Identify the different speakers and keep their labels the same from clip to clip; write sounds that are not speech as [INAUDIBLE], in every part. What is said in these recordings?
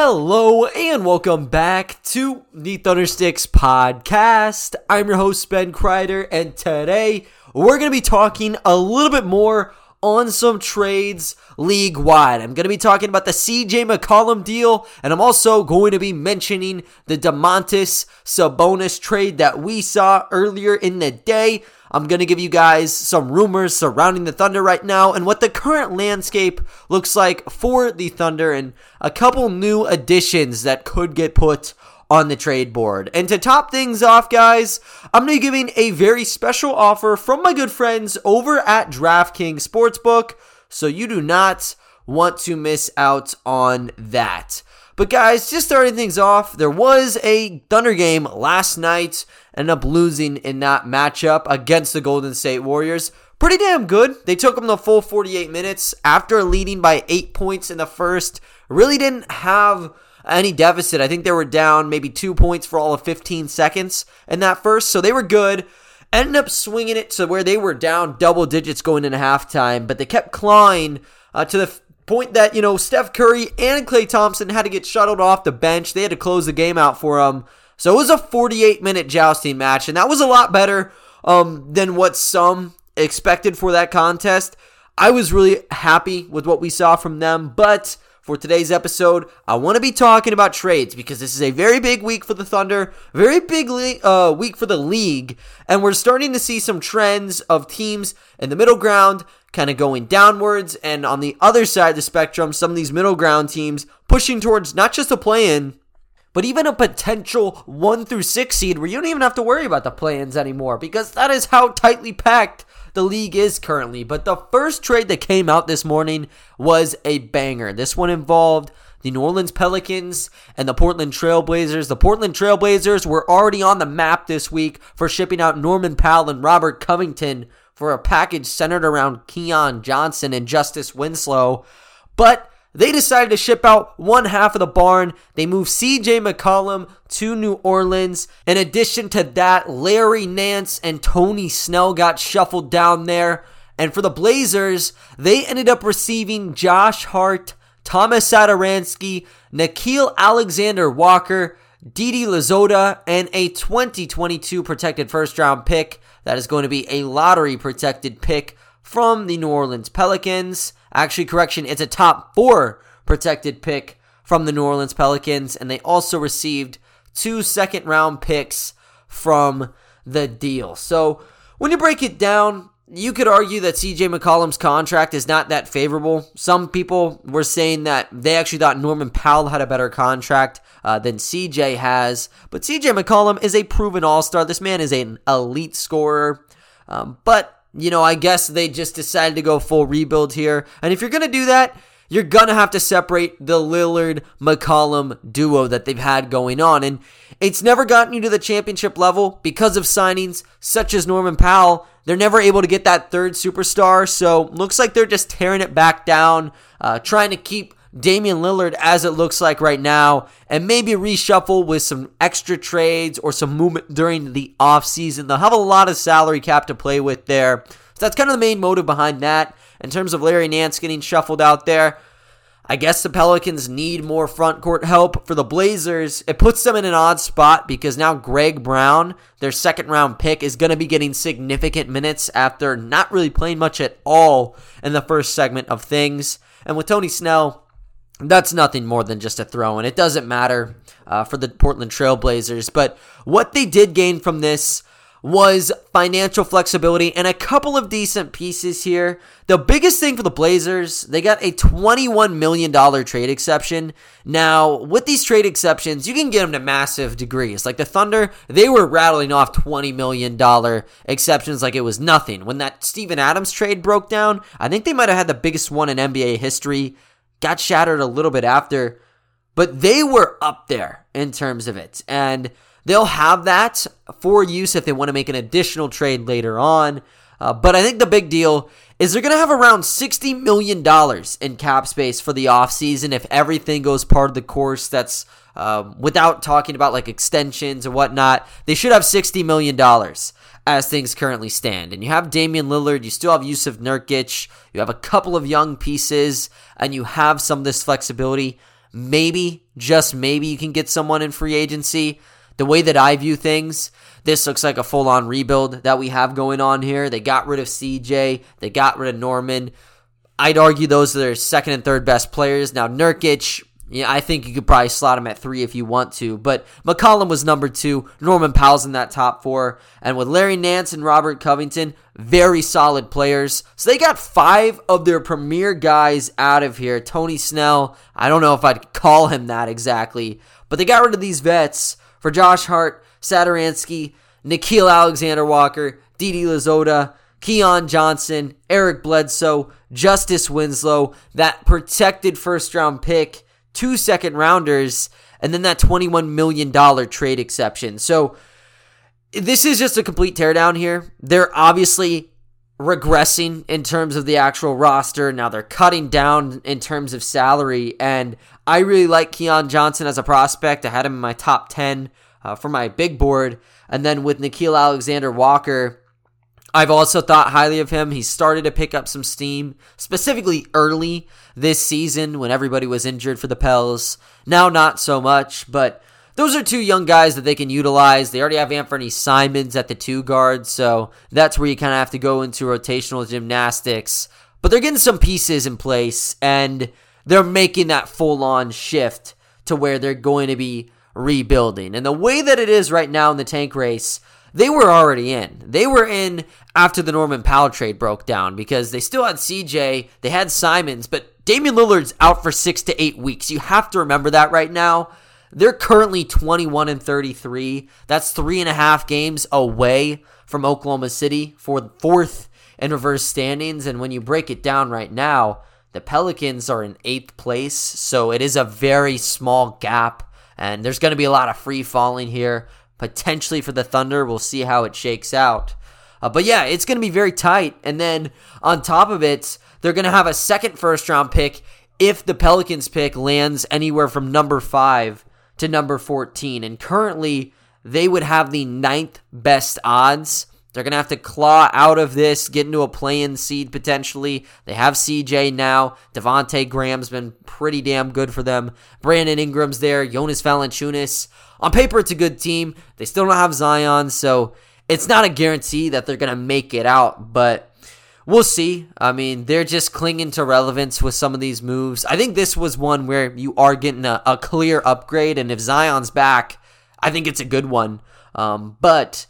Speaker 1: Hello and welcome back to the Thundersticks podcast. I'm your host, Ben Kreider, and today we're going to be talking a little bit more on some trades league wide. I'm going to be talking about the CJ McCollum deal, and I'm also going to be mentioning the Domantas Sabonis trade that we saw earlier in the day. I'm going to give you guys some rumors surrounding the Thunder right now and what the current landscape looks like for the Thunder and a couple new additions that could get put on the trade board. And to top things off, guys, I'm going to be giving a very special offer from my good friends over at DraftKings Sportsbook. So you do not want to miss out on that. But guys, just starting things off, there was a Thunder game last night. Ended up losing in that matchup against the Golden State Warriors. Pretty damn good. They took them the full 48 minutes after leading by eight points in the first. Really didn't have any deficit. I think they were down maybe two points for all of 15 seconds in that first, so they were good. Ended up swinging it to where they were down double digits going into halftime, but they kept clawing uh, to the point that, you know, Steph Curry and Klay Thompson had to get shuttled off the bench. They had to close the game out for them. So it was a 48 minute jousting match, and that was a lot better um, than what some expected for that contest. I was really happy with what we saw from them, but for today's episode, I want to be talking about trades because this is a very big week for the Thunder, very big le- uh, week for the league, and we're starting to see some trends of teams in the middle ground kind of going downwards, and on the other side of the spectrum, some of these middle ground teams pushing towards not just a play in, but even a potential 1 through 6 seed where you don't even have to worry about the play ins anymore because that is how tightly packed the league is currently. But the first trade that came out this morning was a banger. This one involved the New Orleans Pelicans and the Portland Trailblazers. The Portland Trailblazers were already on the map this week for shipping out Norman Powell and Robert Covington for a package centered around Keon Johnson and Justice Winslow. But they decided to ship out one half of the barn. They moved CJ McCollum to New Orleans. In addition to that, Larry Nance and Tony Snell got shuffled down there. And for the Blazers, they ended up receiving Josh Hart, Thomas Satoransky, Nickeil Alexander Walker, Didi Louzada, and a 2022 protected first round pick. That is going to be a lottery protected pick from the New Orleans Pelicans. Actually, correction, it's a top four protected pick from the New Orleans Pelicans, and they also received two second round picks from the deal. So when you break it down, you could argue that CJ McCollum's contract is not that favorable. Some people were saying that they actually thought Norman Powell had a better contract uh, than CJ has. But CJ McCollum is a proven all star. This man is an elite scorer. Um, but you know, I guess they just decided to go full rebuild here. And if you're going to do that, you're to have to separate the Lillard McCollum duo that they've had going on. And it's never gotten you to the championship level because of signings such as Norman Powell. They're never able to get that third superstar. So looks like they're just tearing it back down, uh, trying to keep Damian Lillard as it looks like right now, and maybe reshuffle with some extra trades or some movement during the offseason. They'll have a lot of salary cap to play with there. So that's kind of the main motive behind that. In terms of Larry Nance getting shuffled out there, I guess the Pelicans need more front court help. For the Blazers, it puts them in an odd spot because now Greg Brown, their second round pick, is going to be getting significant minutes after not really playing much at all in the first segment of things. And with Tony Snell, that's nothing more than just a throw in. It doesn't matter uh, for the Portland Trailblazers. But what they did gain from this was financial flexibility and a couple of decent pieces here. The biggest thing for the Blazers, they got a $21 million trade exception. Now, with these trade exceptions, you can get them to massive degrees. Like the Thunder, they were rattling off $20 million exceptions like it was nothing. When that Steven Adams trade broke down, I think they might have had the biggest one in NBA history got shattered a little bit after, but they were up there in terms of it. And they'll have that for use if they want to make an additional trade later on. Uh, but I think the big deal is they're going to have around $60 million in cap space for the offseason if everything goes part of the course that's um, without talking about like extensions and whatnot. They should have $60 million as things currently stand. And you have Damian Lillard, you still have Jusuf Nurkic, you have a couple of young pieces, and you have some of this flexibility. maybe, just maybe, you can get someone in free agency. The way that I view things, this looks like a full on rebuild that we have going on here. They got rid of CJ, they got rid of Norman. I'd argue those are their second and third best players. Now, Nurkic, yeah, I think you could probably slot him at three if you want to. But McCollum was number two. Norman Powell's in that top four. And with Larry Nance and Robert Covington, very solid players. So they got five of their premier guys out of here. Tony Snell, I don't know if I'd call him that exactly. But they got rid of these vets for Josh Hart, Satoransky, Nickeil Alexander Walker, Didi Louzada, Keon Johnson, Eric Bledsoe, Justice Winslow, that protected first round pick two second rounders, and then that $21 million trade exception. So this is just a complete teardown here. They're obviously regressing in terms of the actual roster. Now they're cutting down in terms of salary. And I really like Keon Johnson as a prospect. I had him in my top 10 uh, for my big board. And then with Nickeil Alexander Walker, I've also thought highly of him. He started to pick up some steam, specifically early this season when everybody was injured for the Pels. Now, not so much, but those are two young guys that they can utilize. They already have Anthony Simons at the two guard, so that's where you kind of have to go into rotational gymnastics. But they're getting some pieces in place, and they're making that full on shift to where they're going to be rebuilding. And the way that it is right now in the tank race, they were already in. They were in after the Norman Powell trade broke down because they still had CJ, they had Simons, but Damian Lillard's out for six to eight weeks. You have to remember that right now. They're currently 21 and 33. That's three and a half games away from Oklahoma City for fourth in reverse standings. And when you break it down right now, the Pelicans are in eighth place. So it is a very small gap. And there's going to be a lot of free falling here potentially for the Thunder. We'll see how it shakes out. Uh, but yeah, it's going to be very tight. And then on top of it, they're going to have a second first round pick if the Pelicans pick lands anywhere from number five to number 14. And currently, they would have the ninth best odds. They're going to have to claw out of this, get into a play in seed potentially. They have CJ now. Devonte Graham's been pretty damn good for them. Brandon Ingram's there. Jonas Valanciunas. On paper, it's a good team. They still don't have Zion, so it's not a guarantee that they're going to make it out, but we'll see. I mean, they're just clinging to relevance with some of these moves. I think this was one where you are getting a, a clear upgrade, and if Zion's back, I think it's a good one. Um, but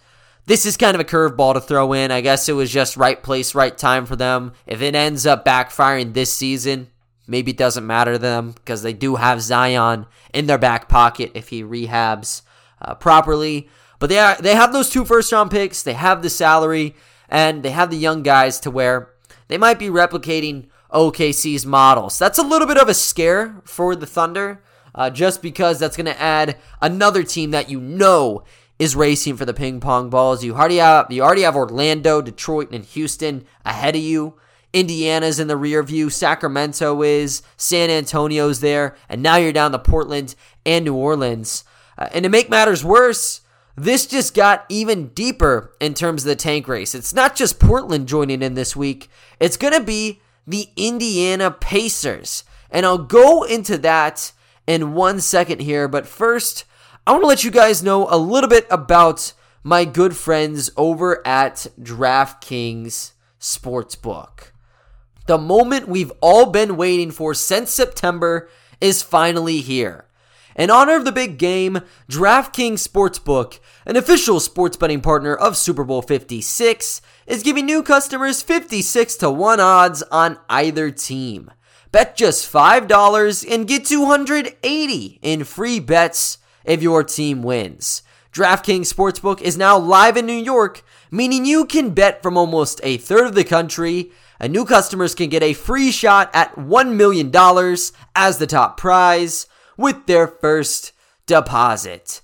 Speaker 1: this is kind of a curveball to throw in. I guess it was just right place, right time for them. If it ends up backfiring this season, Maybe it doesn't matter to them because they do have Zion in their back pocket if he rehabs uh, properly. But they are, they have those two first round picks. They have the salary and they have the young guys to where they might be replicating OKC's models. That's a little bit of a scare for the Thunder, uh, just because that's going to add another team that you know is racing for the ping pong balls. You already have you already have Orlando, Detroit, and Houston ahead of you. Indiana's in the rear view, Sacramento is, San Antonio's there, and now you're down to Portland and New Orleans. Uh, and to make matters worse, this just got even deeper in terms of the tank race. It's not just Portland joining in this week, it's going to be the Indiana Pacers. And I'll go into that in one second here, but first, I want to let you guys know a little bit about my good friends over at DraftKings Sportsbook. The moment we've all been waiting for since September is finally here. In honor of the big game, DraftKings Sportsbook, an official sports betting partner of Super Bowl 56, is giving new customers 56 to 1 odds on either team. Bet just $5 and get 280 in free bets if your team wins. DraftKings Sportsbook is now live in New York, meaning you can bet from almost a third of the country and new customers can get a free shot at $1 million as the top prize with their first deposit.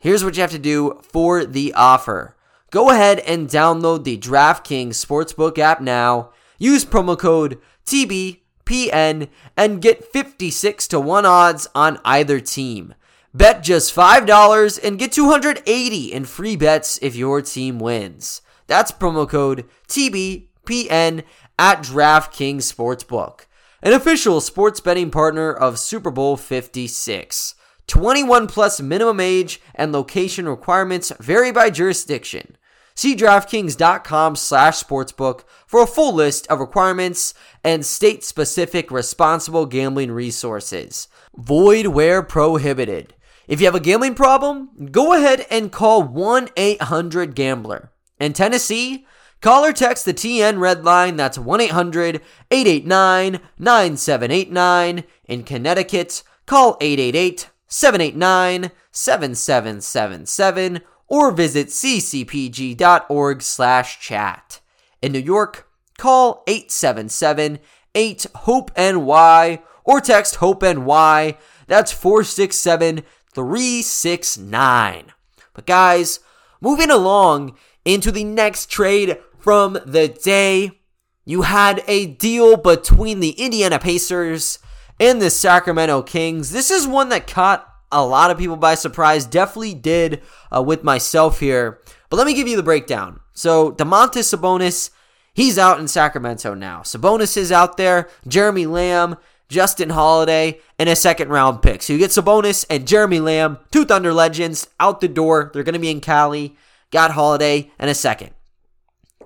Speaker 1: Here's what you have to do for the offer. Go ahead and download the DraftKings Sportsbook app now. Use promo code TBPN and get 56 to 1 odds on either team. Bet just $5 and get 280 in free bets if your team wins. That's promo code TBPN at DraftKings Sportsbook, an official sports betting partner of Super Bowl 56. 21 plus minimum age and location requirements vary by jurisdiction. See DraftKings.com slash sportsbook for a full list of requirements and state-specific responsible gambling resources. Void where prohibited. If you have a gambling problem, go ahead and call 1-800-GAMBLER. In Tennessee, call or text the TN Red Line, that's 1-800-889-9789. In Connecticut, call 888-789-7777 or visit ccpg.org slash chat. In New York, call 877-8-HOPE-NY or text HOPE-NY. That's 467-369. But guys, moving along into the next trade from the day, you had a deal between the Indiana Pacers and the Sacramento Kings. This is one that caught a lot of people by surprise. Definitely did uh, with myself here. But let me give you the breakdown. So, Domantas Sabonis, he's out in Sacramento now. Sabonis is out there. Jeremy Lamb, Justin Holiday, and a second round pick. So you get Sabonis and Jeremy Lamb, two Thunder legends, out the door. They're going to be in Cali. Got Holiday and a second.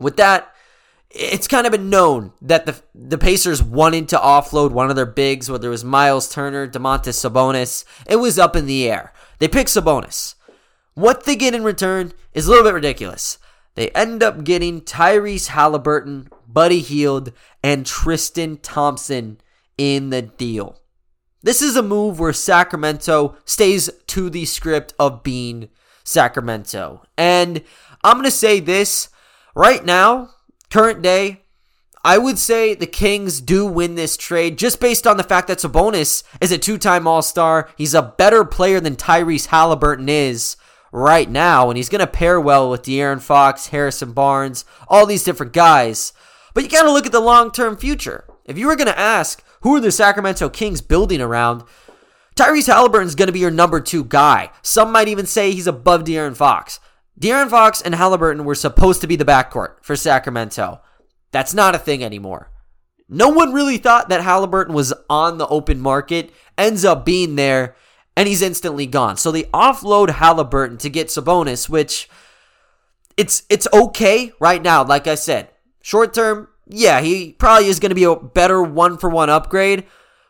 Speaker 1: With that, it's kind of been known that the the Pacers wanted to offload one of their bigs, whether it was Miles Turner, Domantas Sabonis. It was up in the air. They picked Sabonis. What they get in return is a little bit ridiculous. They end up getting Tyrese Halliburton, Buddy Hield, and Tristan Thompson in the deal. This is a move where Sacramento stays to the script of being Sacramento. And I'm going to say this right now, current day, I would say the Kings do win this trade just based on the fact that Sabonis is a two time All Star. He's a better player than Tyrese Halliburton is right now, and he's going to pair well with De'Aaron Fox, Harrison Barnes, all these different guys. But you got to look at the long term future. If you were going to ask, who are the Sacramento Kings building around? Tyrese Halliburton's going to be your number two guy. Some might even say he's above De'Aaron Fox. De'Aaron Fox and Halliburton were supposed to be the backcourt for Sacramento. That's not a thing anymore. No one really thought that Halliburton was on the open market, ends up being there, and he's instantly gone. So they offload Halliburton to get Sabonis, which it's it's okay right now. Like I said, short term, yeah, he probably is going to be a better one for one upgrade.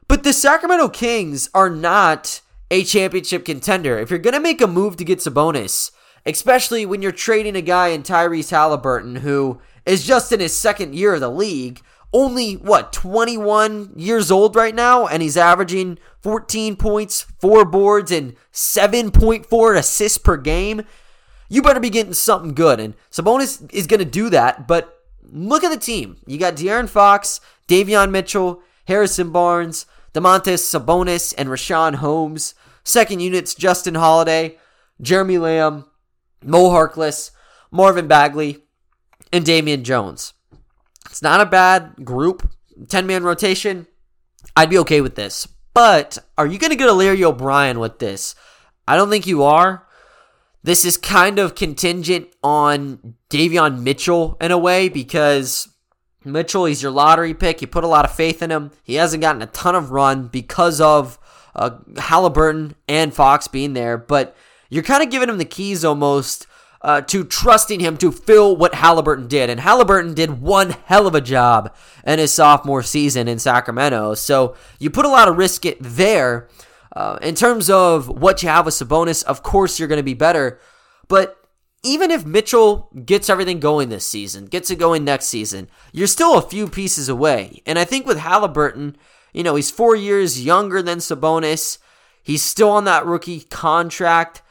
Speaker 1: But the Sacramento Kings are not a championship contender. If you're going to make a move to get Sabonis, especially when you're trading a guy in Tyrese Halliburton who is just in his second year of the league, only what 21 years old right now and he's averaging 14 points, 4 boards and 7.4 assists per game. You better be getting something good and Sabonis is going to do that, but look at the team. You got De'Aaron Fox, Davion Mitchell, Harrison Barnes, Domantas Sabonis, and Richaun Holmes. Second units, Justin Holiday, Jeremy Lamb, Mo Harkless, Marvin Bagley, and Damian Jones. It's not a bad group. 10 man rotation. I'd be okay with this. But are you going to get a Larry O'Brien with this? I don't think you are. This is kind of contingent on Davion Mitchell in a way because Mitchell, he's your lottery pick. You put a lot of faith in him. He hasn't gotten a ton of run because of uh, Halliburton and Fox being there, but you're kind of giving him the keys almost uh, to trusting him to fill what Halliburton did. And Halliburton did one hell of a job in his sophomore season in Sacramento. So you put a lot of risk it there. Uh, in terms of what you have with Sabonis, of course you're going to be better. But even if Mitchell gets everything going this season, gets it going next season, you're still a few pieces away. And I think with Halliburton, you know, he's four years younger than Sabonis. He's still on that rookie contract.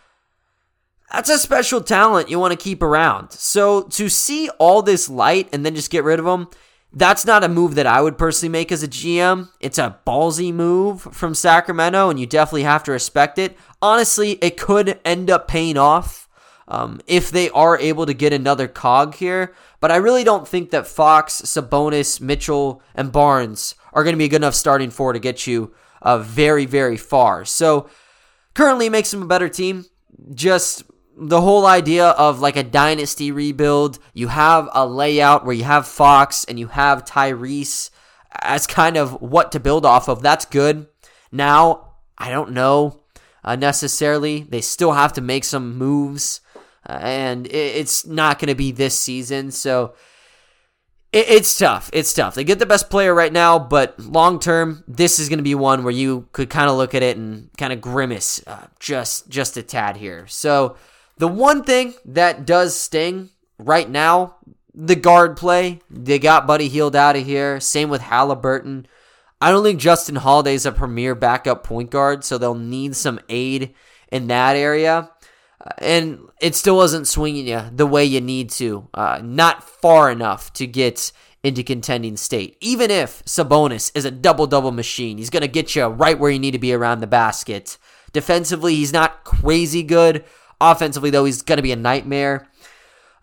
Speaker 1: That's a special talent you want to keep around. So to see all this light and then just get rid of him, that's not a move that I would personally make as a GM. It's a ballsy move from Sacramento, and you definitely have to respect it. Honestly, it could end up paying off um, if they are able to get another cog here. But I really don't think that Fox, Sabonis, Mitchell, and Barnes are going to be a good enough starting four to get you uh, very, very far. So currently makes them a better team. Just the whole idea of like a dynasty rebuild. You have a layout where you have Fox and you have Tyrese as kind of what to build off of. That's good. Now, I don't know uh, necessarily. They still have to make some moves, and it's not going to be this season. So it's tough. It's tough. They get the best player right now, but long term, this is going to be one where you could kind of look at it and kind of grimace uh, just just a tad here. So the one thing that does sting right now, the guard play. They got Buddy Hield out of here. Same with Halliburton. I don't think Justin Holiday's a premier backup point guard, so they'll need some aid in that area. And it still wasn't swinging you the way you need to. Uh, not far enough to get into contending state. Even if Sabonis is a double double machine, he's going to get you right where you need to be around the basket. Defensively, he's not crazy good. Offensively, though, he's going to be a nightmare.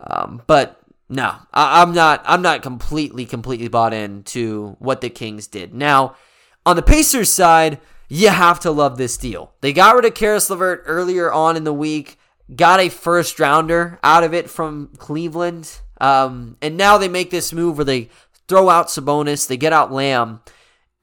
Speaker 1: Um, but no, I, am not. I'm not completely, completely bought in to what the Kings did. Now, on the Pacers side, you have to love this deal. They got rid of Caris LeVert earlier on in the week, got a first rounder out of it from Cleveland, um, and now they make this move where they throw out Sabonis, they get out Lamb,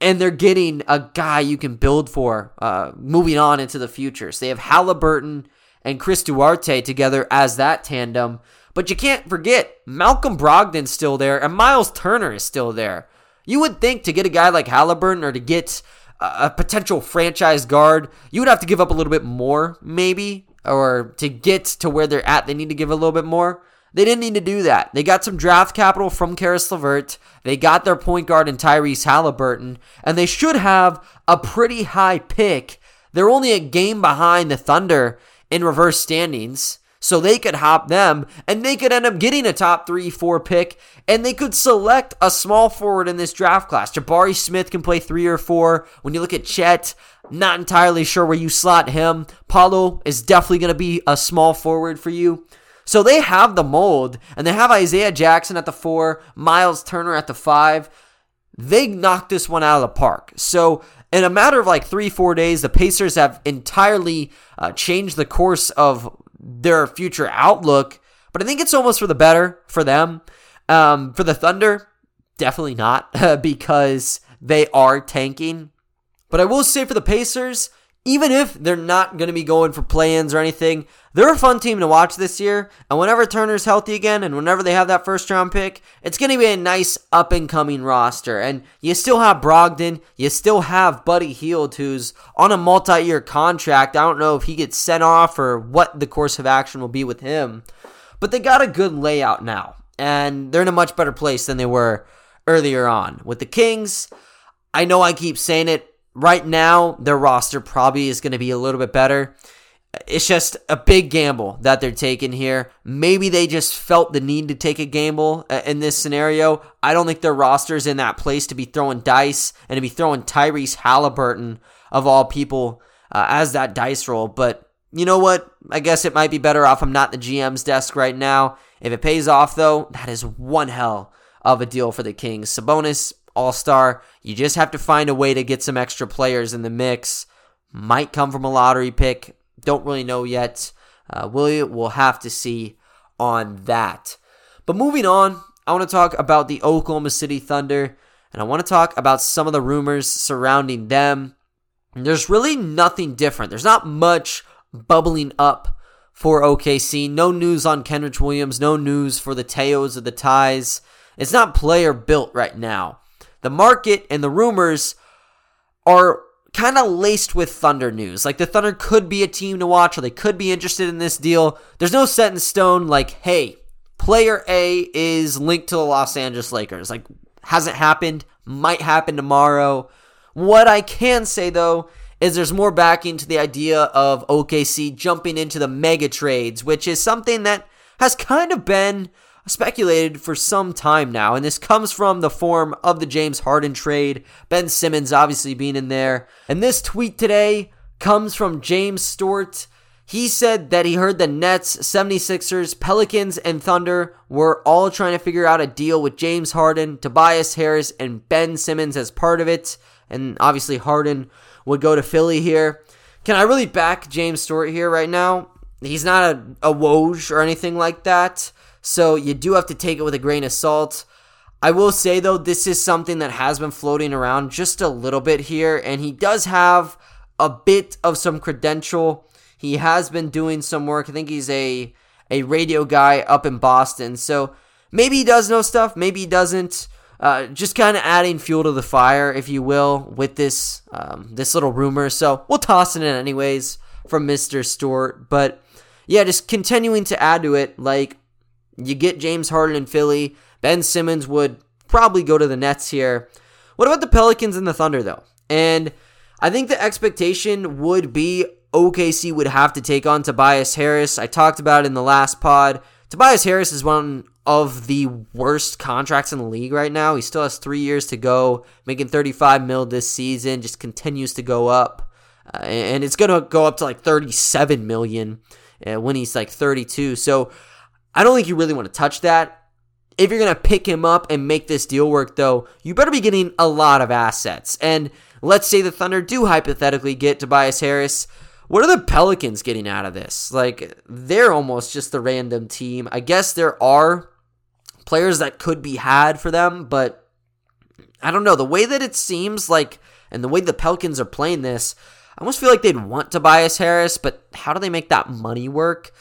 Speaker 1: and they're getting a guy you can build for uh, moving on into the future. So they have Halliburton and Chris Duarte together as that tandem. But you can't forget Malcolm Brogdon's still there and Miles Turner is still there. You would think to get a guy like Halliburton or to get a potential franchise guard, you would have to give up a little bit more, maybe, or to get to where they're at, they need to give a little bit more. They didn't need to do that. They got some draft capital from Caris LeVert. They got their point guard in Tyrese Halliburton, and they should have a pretty high pick. They're only a game behind the Thunder in reverse standings so they could hop them and they could end up getting a top three, four pick and they could select a small forward in this draft class. Jabari Smith can play three or four. When you look at Chet, not entirely sure where you slot him. Paolo is definitely going to be a small forward for you. So they have the mold and they have Isaiah Jackson at the four, Miles Turner at the five. They knocked this one out of the park. So in a matter of like three, four days, the Pacers have entirely uh, changed the course of their future outlook, but I think it's almost for the better for them. Um, for the Thunder, definitely not [LAUGHS] because they are tanking. But I will say for the Pacers, even if they're not going to be going for play-ins or anything, they're a fun team to watch this year. And whenever Turner's healthy again, and whenever they have that first round pick, it's going to be a nice up and coming roster. And you still have Brogdon, you still have Buddy Hield, who's on a multi-year contract. I don't know if he gets sent off or what the course of action will be with him, but they got a good layout now, and they're in a much better place than they were earlier on with the Kings. I know I keep saying it right now, their roster probably is going to be a little bit better. It's just a big gamble that they're taking here. Maybe they just felt the need to take a gamble uh, in this scenario. I don't think their roster is in that place to be throwing dice and to be throwing Tyrese Halliburton, of all people, uh, as that dice roll. But you know what? I guess it might be better off I'm not the GM's desk right now. If it pays off, though, that is one hell of a deal for the Kings. Sabonis, all star. You just have to find a way to get some extra players in the mix. Might come from a lottery pick. Don't really know yet. Uh, will We'll have to see on that. But moving on, I want to talk about the Oklahoma City Thunder, and I want to talk about some of the rumors surrounding them. There's really nothing different. There's not much bubbling up for OKC. No news on Kenrich Williams. No news for the Teos or the Ties. It's not player built right now the market and the rumors are kind of laced with Thunder news. Like the Thunder could be a team to watch or they could be interested in this deal. There's no set in stone like, hey, player A is linked to the Los Angeles Lakers. Like hasn't happened, might happen tomorrow. What I can say though is there's more backing to the idea of OKC jumping into the mega trades, which is something that has kind of been speculated for some time now, and this comes from the form of the James Harden trade, Ben Simmons obviously being in there. And this tweet today comes from James Stewart. He said that he heard the Nets, 76ers, Pelicans, and Thunder were all trying to figure out a deal with James Harden, Tobias Harris, and Ben Simmons as part of it. And obviously, Harden would go to Philly here. Can I really back James Stewart here right now? He's not a, a Woj or anything like that. So you do have to take it with a grain of salt. I will say though, this is something that has been floating around just a little bit here, and he does have a bit of some credential. He has been doing some work. I think he's a a radio guy up in Boston, so maybe he does know stuff, maybe he doesn't. Uh, just kind of adding fuel to the fire, if you will, with this um, this little rumor. So we'll toss it in anyways from Mister Stewart, but yeah, just continuing to add to it. Like you get James Harden in Philly. Ben Simmons would probably go to the Nets here. What about the Pelicans and the Thunder, though? And I think the expectation would be OKC would have to take on Tobias Harris. I talked about it in the last pod. Tobias Harris is one of the worst contracts in the league right now. He still has three years to go, making 35 mil this season, just continues to go up. Uh, and it's going to go up to like 37 million uh, when he's like 32. So I don't think you really want to touch that. If you're going to pick him up and make this deal work, though, you better be getting a lot of assets. And let's say the Thunder do hypothetically get Tobias Harris. What are the Pelicans getting out of this? Like, they're almost just a random team. I guess there are players that could be had for them, but I don't know. The way that it seems like, and the way the Pelicans are playing this, I almost feel like they'd want Tobias Harris, but how do they make that money work?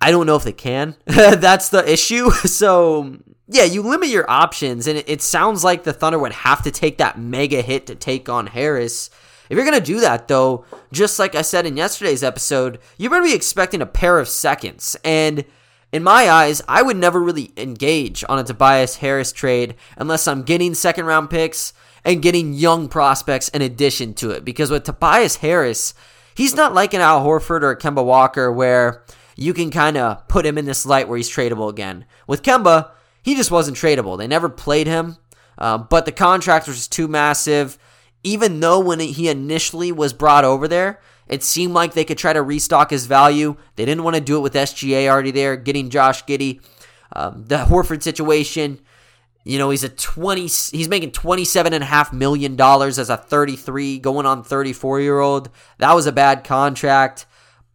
Speaker 1: I don't know if they can. [LAUGHS] That's the issue. [LAUGHS] So, yeah, you limit your options, and it, sounds like the Thunder would have to take that mega hit to take on Harris. If you're going to do that, though, just like I said in yesterday's episode, you better be expecting a pair of seconds. And in my eyes, I would never really engage on a Tobias Harris trade unless I'm getting second round picks and getting young prospects in addition to it. Because with Tobias Harris, he's not like an Al Horford or a Kemba Walker where you can kind of put him in this light where he's tradable again. With Kemba, he just wasn't tradable. They never played him, uh, but the contract was just too massive. Even though when he initially was brought over there, it seemed like they could try to restock his value. They didn't want to do it with SGA already there, getting Josh Giddey. Um, the Horford situation, you know, he's a 20 he's making 27 and a half million dollars as a 33 going on 34 year old. That was a bad contract.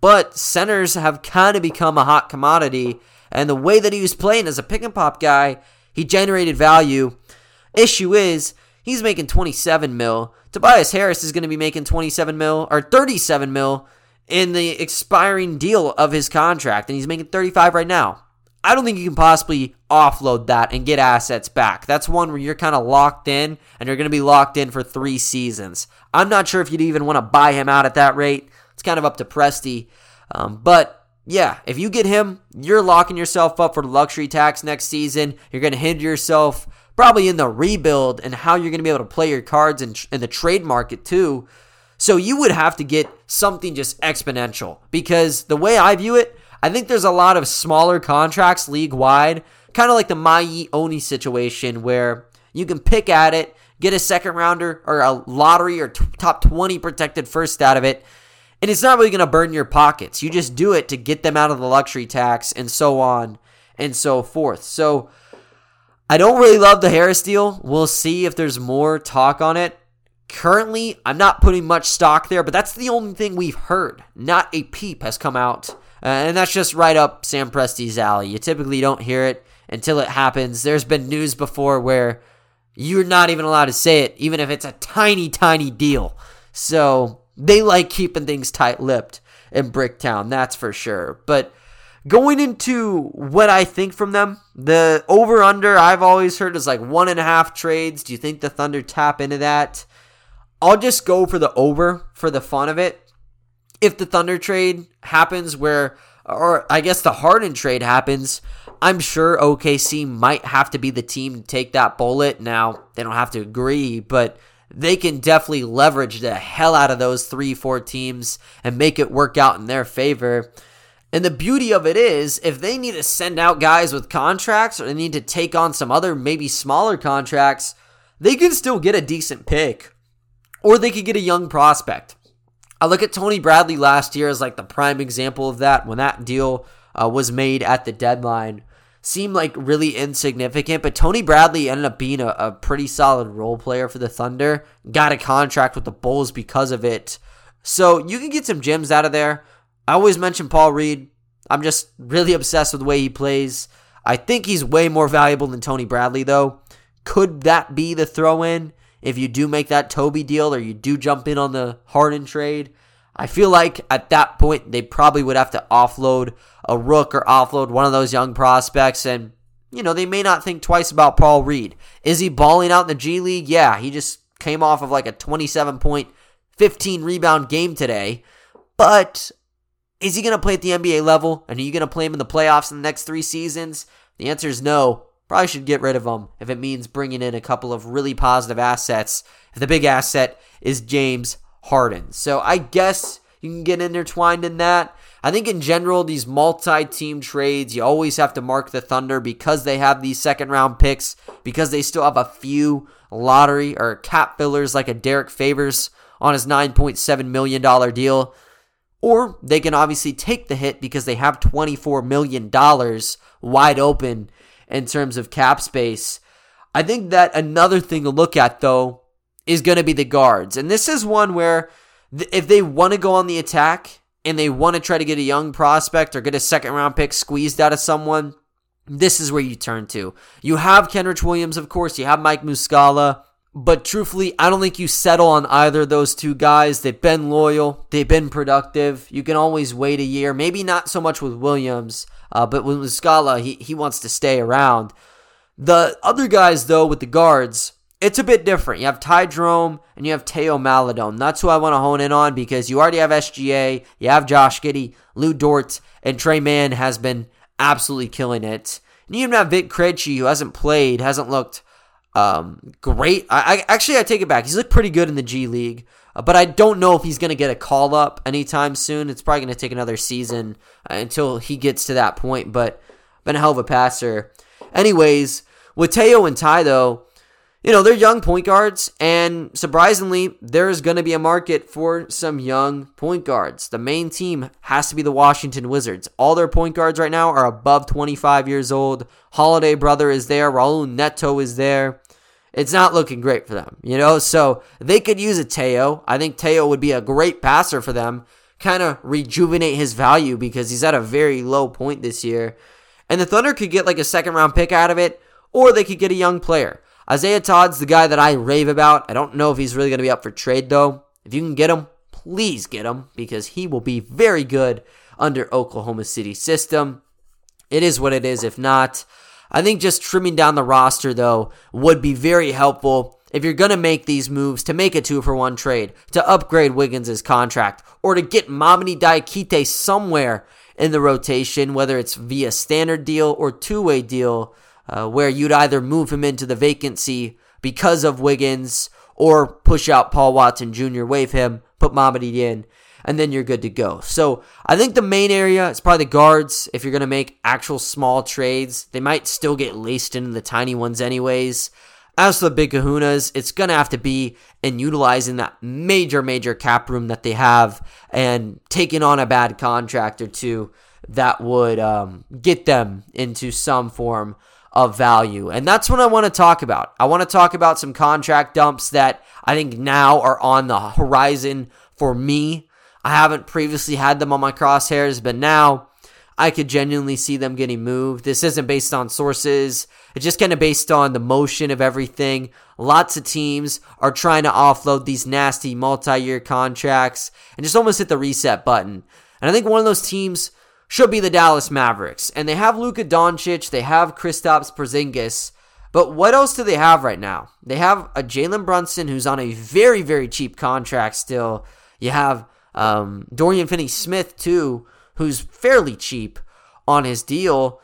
Speaker 1: But centers have kind of become a hot commodity, and the way that he was playing as a pick and pop guy, he generated value. Issue is, he's making 27 mil. Tobias Harris is going to be making 27 mil or 37 mil in the expiring deal of his contract, and he's making 35 right now. I don't think you can possibly offload that and get assets back. That's one where you're kind of locked in and you're going to be locked in for three seasons. I'm not sure if you'd even want to buy him out at that rate. It's kind of up to Presti. Um, but yeah, if you get him, you're locking yourself up for luxury tax next season. You're going to hinder yourself probably in the rebuild and how you're going to be able to play your cards in, in the trade market too. So you would have to get something just exponential because the way I view it, I think there's a lot of smaller contracts league wide, kind of like the Miye Oni situation where you can pick at it, get a second rounder or a lottery or t- top 20 protected first out of it, and it's not really going to burn your pockets. You just do it to get them out of the luxury tax and so on and so forth. So I don't really love the Harris deal. We'll see if there's more talk on it. Currently, I'm not putting much stock there, but that's the only thing we've heard. Not a peep has come out. Uh, and that's just right up Sam Presti's alley. You typically don't hear it until it happens. There's been news before where you're not even allowed to say it, even if it's a tiny, tiny deal. So they like keeping things tight lipped in Bricktown, that's for sure. But going into what I think from them, the over under I've always heard is like one and a half trades. Do you think the Thunder tap into that? I'll just go for the over for the fun of it. If the Thunder trade happens where, or I guess the Harden trade happens, I'm sure OKC might have to be the team to take that bullet. Now, they don't have to agree, but they can definitely leverage the hell out of those three, four teams and make it work out in their favor. And the beauty of it is, if they need to send out guys with contracts or they need to take on some other, maybe smaller contracts, they can still get a decent pick or they could get a young prospect. I look at Tony Bradley last year as like the prime example of that when that deal uh, was made at the deadline seemed like really insignificant, but Tony Bradley ended up being a, a pretty solid role player for the Thunder. Got a contract with the Bulls because of it. So you can get some gems out of there. I always mention Paul Reed. I'm just really obsessed with the way he plays. I think he's way more valuable than Tony Bradley, though. Could that be the throw in if you do make that Toby deal or you do jump in on the Harden trade? I feel like at that point they probably would have to offload a rook or offload one of those young prospects and you know, they may not think twice about Paul Reed. Is he balling out in the G League? Yeah, he just came off of like a 27 point, 15 rebound game today. But is he going to play at the NBA level? And are you going to play him in the playoffs in the next three seasons? The answer is no. Probably should get rid of him if it means bringing in a couple of really positive assets. If the big asset is James Harden. So I guess you can get intertwined in that. I think in general, these multi team trades, you always have to mark the Thunder because they have these second round picks, because they still have a few lottery or cap fillers like a Derrick Favors on his $9.7 million deal. Or they can obviously take the hit because they have $24 million wide open in terms of cap space. I think that another thing to look at, though, is going to be the guards. And this is one where if they want to go on the attack and they want to try to get a young prospect or get a second round pick squeezed out of someone, this is where you turn to. You have Kenrich Williams, of course, you have Mike Muscala. But truthfully, I don't think you settle on either of those two guys. They've been loyal, they've been productive. You can always wait a year. Maybe not so much with Williams, uh, but with Muscala, he, he wants to stay around. The other guys, though, with the guards, it's a bit different. You have Ty Jerome and you have Teo Maledon. That's who I want to hone in on because you already have SGA, you have Josh Giddey, Lu Dort, and Tre Mann has been absolutely killing it. And you even have Vit Krejci, who hasn't played, hasn't looked um, great. I, I, actually I take it back. He's looked pretty good in the G League, uh, but I don't know if he's going to get a call up anytime soon. It's probably going to take another season uh, until he gets to that point. But been a hell of a passer. Anyways, with Teo and Ty though, you know, they're young point guards, and surprisingly, there's going to be a market for some young point guards. The main team has to be the Washington Wizards. All their point guards right now are above 25 years old. Holiday brother is there, Raul Neto is there. It's not looking great for them, you know? So they could use a Teo. I think Teo would be a great passer for them, kind of rejuvenate his value because he's at a very low point this year. And the Thunder could get like a second round pick out of it, or they could get a young player. Isaiah Todd's the guy that I rave about. I don't know if he's really going to be up for trade, though. If you can get him, please get him because he will be very good under Oklahoma City system. It is what it is. If not, I think just trimming down the roster, though, would be very helpful if you're going to make these moves to make a two for one trade, to upgrade Wiggins' contract, or to get Mamadi Diakite somewhere in the rotation, whether it's via standard deal or two way deal uh, where you'd either move him into the vacancy because of Wiggins or push out Paul Watson Jr., waive him, put Mamadi in, and then you're good to go. So I think the main area is probably the guards. If you're going to make actual small trades, they might still get laced into the tiny ones anyways. As for the big kahunas, it's going to have to be in utilizing that major, major cap room that they have and taking on a bad contract or two that would um, get them into some form of value. And that's what I want to talk about. I want to talk about some contract dumps that I think now are on the horizon for me. I haven't previously had them on my crosshairs, but now I could genuinely see them getting moved. This isn't based on sources. It's just kind of based on the motion of everything. Lots of teams are trying to offload these nasty multi-year contracts and just almost hit the reset button. And I think one of those teams should be the Dallas Mavericks. And they have Luka Doncic, they have Kristaps Porzingis. But what else do they have right now? They have a Jalen Brunson who's on a very, very cheap contract still. You have um, Dorian Finney Smith, too, who's fairly cheap on his deal.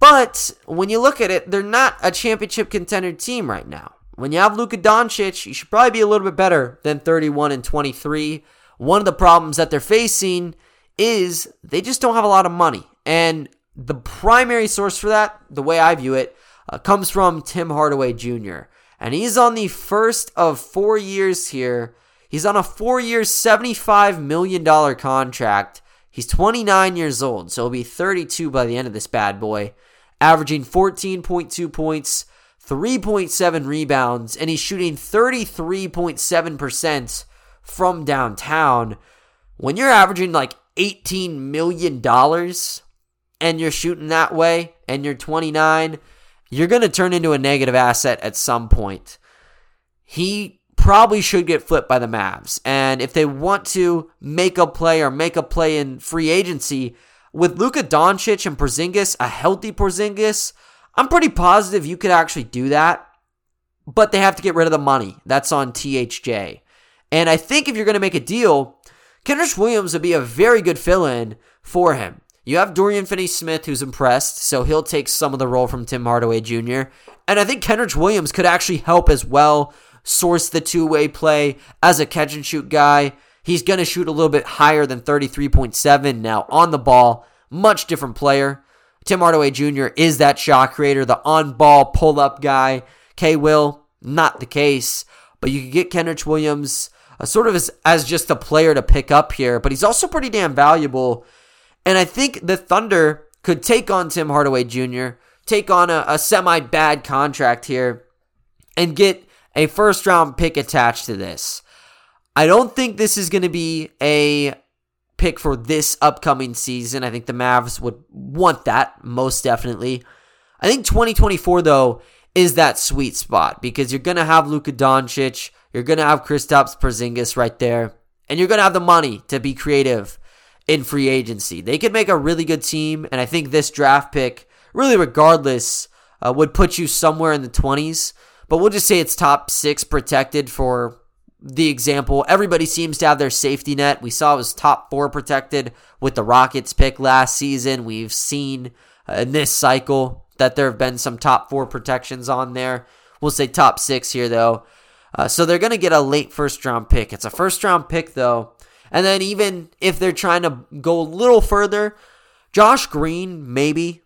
Speaker 1: But when you look at it, they're not a championship contender team right now. When you have Luka Doncic, you should probably be a little bit better than 31 and 23. One of the problems that they're facing is they just don't have a lot of money. And the primary source for that, the way I view it, uh, comes from Tim Hardaway Jr. And he's on the first of four years here. He's on a four year, $75 million contract. He's 29 years old, so he'll be 32 by the end of this bad boy, averaging 14.2 points, 3.7 rebounds, and he's shooting 33.7% from downtown. When you're averaging like $18 million and you're shooting that way and you're 29, you're going to turn into a negative asset at some point. He probably should get flipped by the Mavs. And if they want to make a play or make a play in free agency with Luka Doncic and Porzingis, a healthy Porzingis, I'm pretty positive you could actually do that. But they have to get rid of the money. That's on THJ. And I think if you're going to make a deal, Kenrich Williams would be a very good fill in for him. You have Dorian Finney Smith, who's impressed, so he'll take some of the role from Tim Hardaway Jr. And I think Kenrich Williams could actually help as well source the two way play as a catch and shoot guy. He's going to shoot a little bit higher than 33.7 now on the ball. Much different player. Tim Hardaway Jr. is that shot creator, the on ball pull up guy. K Will, not the case. But you could get Kenrich Williams uh, sort of as, as just a player to pick up here, but he's also pretty damn valuable and I think the Thunder could take on Tim Hardaway Jr., take on a, a semi bad contract here, and get a first round pick attached to this. I don't think this is going to be a pick for this upcoming season. I think the Mavs would want that most definitely. I think 2024 though is that sweet spot because you're going to have Luka Doncic, you're going to have Kristaps Porzingis right there, and you're going to have the money to be creative in free agency. They could make a really good team, and I think this draft pick, really regardless, uh, would put you somewhere in the 20s. But we'll just say it's top six protected for the example. Everybody seems to have their safety net. We saw it was top four protected with the Rockets pick last season. We've seen uh, in this cycle that there have been some top four protections on there. We'll say top six here, though. Uh, so they're going to get a late first round pick. It's a first round pick, though. And then even if they're trying to go a little further, Josh Green, maybe.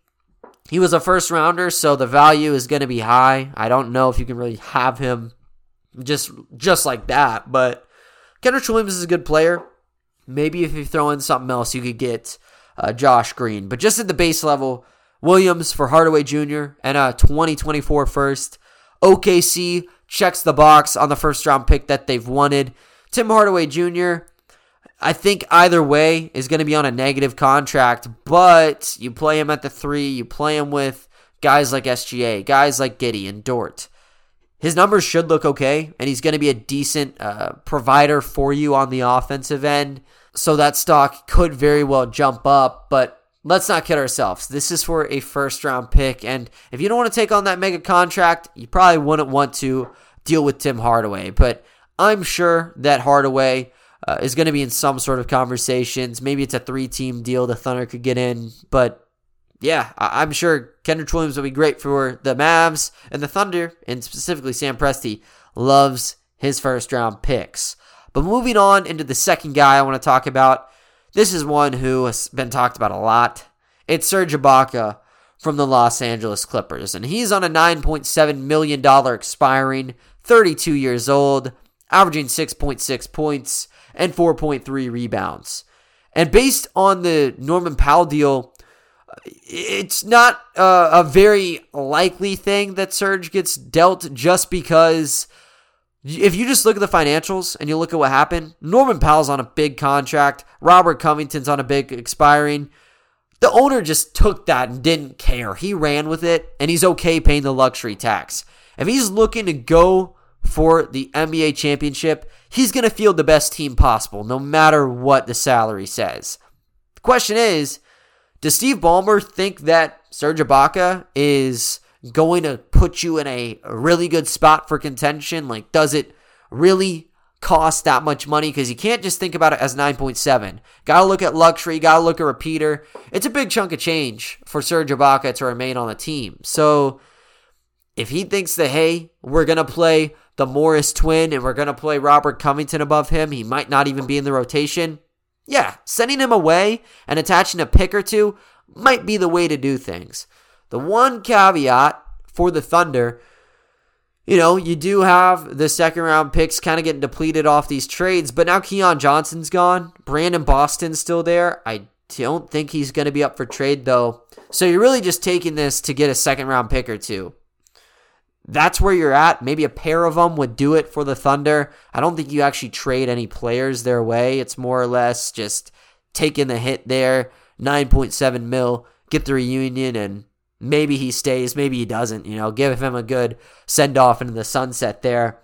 Speaker 1: He was a first rounder, so the value is going to be high. I don't know if you can really have him just just like that, but Kenrich Williams is a good player. Maybe if you throw in something else, you could get uh, Josh Green. But just at the base level, Williams for Hardaway Jr. and a 2024 first. OKC checks the box on the first round pick that they've wanted. Tim Hardaway Jr. I think either way is going to be on a negative contract, but you play him at the three, you play him with guys like SGA, guys like Giddey and Dort. His numbers should look okay, and he's going to be a decent uh, provider for you on the offensive end. So that stock could very well jump up, but let's not kid ourselves. This is for a first round pick, and if you don't want to take on that mega contract, you probably wouldn't want to deal with Tim Hardaway. But I'm sure that Hardaway uh, is going to be in some sort of conversations. Maybe it's a three team deal the Thunder could get in. But yeah, I- am sure Kenrich Williams will be great for the Mavs and the Thunder, and specifically Sam Presti loves his first round picks. But moving on into the second guy I want to talk about, this is one who has been talked about a lot. It's Serge Ibaka from the Los Angeles Clippers, and he's on a $9.7 million expiring, 32 years old, averaging 6.6 points, and 4.3 rebounds. And based on the Norman Powell deal, it's not uh, a very likely thing that Serge gets dealt just because if you just look at the financials and you look at what happened, Norman Powell's on a big contract, Robert Covington's on a big expiring. The owner just took that and didn't care. He ran with it and he's okay paying the luxury tax. If he's looking to go for the NBA championship, he's going to field the best team possible, no matter what the salary says. The question is, does Steve Ballmer think that Serge Ibaka is going to put you in a really good spot for contention? Like, does it really cost that much money? Because you can't just think about it as 9.7. Gotta look at luxury, gotta look at repeater. It's a big chunk of change for Serge Ibaka to remain on the team. So, if he thinks that, hey, we're going to play the Morris twin and we're going to play Robert Covington above him, he might not even be in the rotation. Yeah, sending him away and attaching a pick or two might be the way to do things. The one caveat for the Thunder, you know, you do have the second round picks kind of getting depleted off these trades, but now Keon Johnson's gone. Brandon Boston's still there. I don't think he's going to be up for trade, though. So you're really just taking this to get a second round pick or two that's where you're at. Maybe a pair of them would do it for the Thunder. I don't think you actually trade any players their way. It's more or less just taking the hit there, 9.7 mil, get the reunion, and maybe he stays, maybe he doesn't. You know, give him a good send off into the sunset there.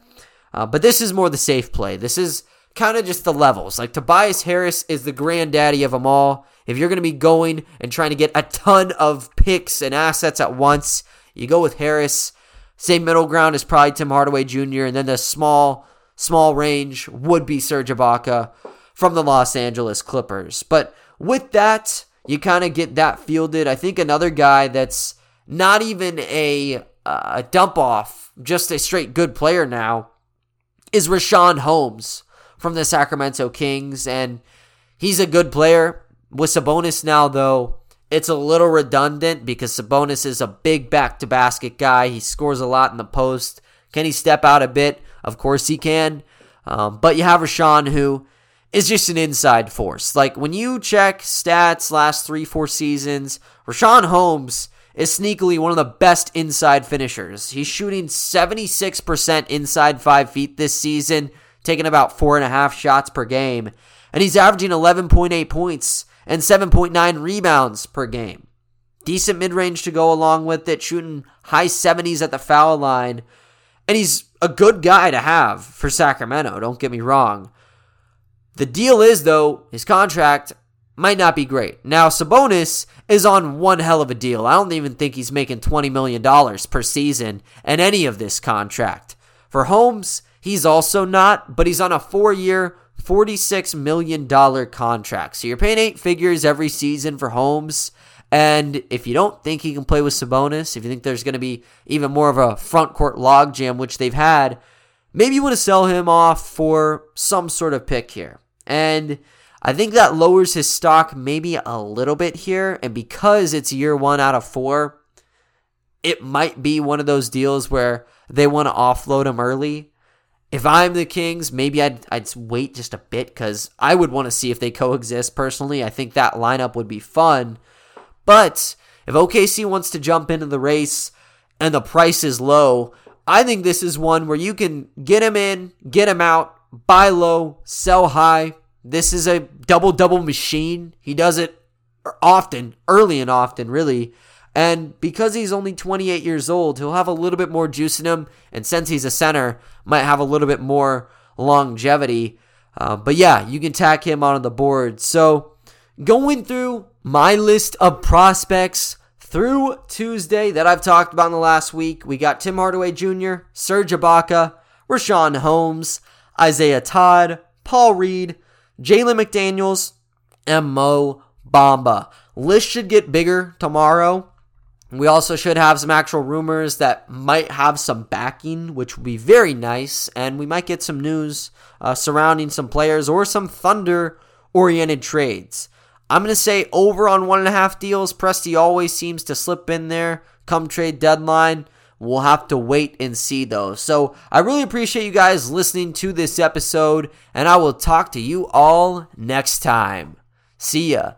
Speaker 1: Uh, but this is more the safe play. This is kind of just the levels. Like Tobias Harris is the granddaddy of them all. If you're going to be going and trying to get a ton of picks and assets at once, you go with Harris. Same middle ground is probably Tim Hardaway Jr. And then the small, small range would be Serge Ibaka from the Los Angeles Clippers. But with that, you kind of get that fielded. I think another guy that's not even a, a dump off, just a straight good player now, is Richaun Holmes from the Sacramento Kings. And he's a good player. With Sabonis now, though, it's a little redundant because Sabonis is a big back to basket guy. He scores a lot in the post. Can he step out a bit? Of course he can. Um, but you have Richaun, who is just an inside force. Like when you check stats last three, four seasons, Richaun Holmes is sneakily one of the best inside finishers. He's shooting 76% inside five feet this season, taking about four and a half shots per game. And he's averaging 11.8 points and 7.9 rebounds per game. Decent mid range to go along with it, shooting high 70s at the foul line. And he's a good guy to have for Sacramento, don't get me wrong. The deal is, though, his contract might not be great. Now, Sabonis is on one hell of a deal. I don't even think he's making $20 million per season in any of this contract. For Holmes, he's also not, but he's on a four year, $46 million contract. So you're paying eight figures every season for Holmes. And if you don't think he can play with Sabonis, if you think there's going to be even more of a front court logjam, which they've had, maybe you want to sell him off for some sort of pick here. And I think that lowers his stock maybe a little bit here. And because it's year one out of four, it might be one of those deals where they want to offload him early. If I'm the Kings, maybe I'd, I'd wait just a bit because I would want to see if they coexist personally. I think that lineup would be fun. But if OKC wants to jump into the race and the price is low, I think this is one where you can get him in, get him out, buy low, sell high. This is a double double machine. He does it often, early and often, really. And because he's only 28 years old, he'll have a little bit more juice in him. And since he's a center, might have a little bit more longevity. Uh, but yeah, you can tack him on the board. So going through my list of prospects through Tuesday that I've talked about in the last week, we got Tim Hardaway Jr., Serge Ibaka, Richaun Holmes, Isaiah Todd, Paul Reed, Jalen McDaniels, and Mo Bamba. List should get bigger tomorrow. We also should have some actual rumors that might have some backing, which would be very nice. And we might get some news uh, surrounding some players or some Thunder oriented trades. I'm going to say over on one and a half deals. Presti always seems to slip in there come trade deadline. We'll have to wait and see though. So I really appreciate you guys listening to this episode, and I will talk to you all next time. See ya.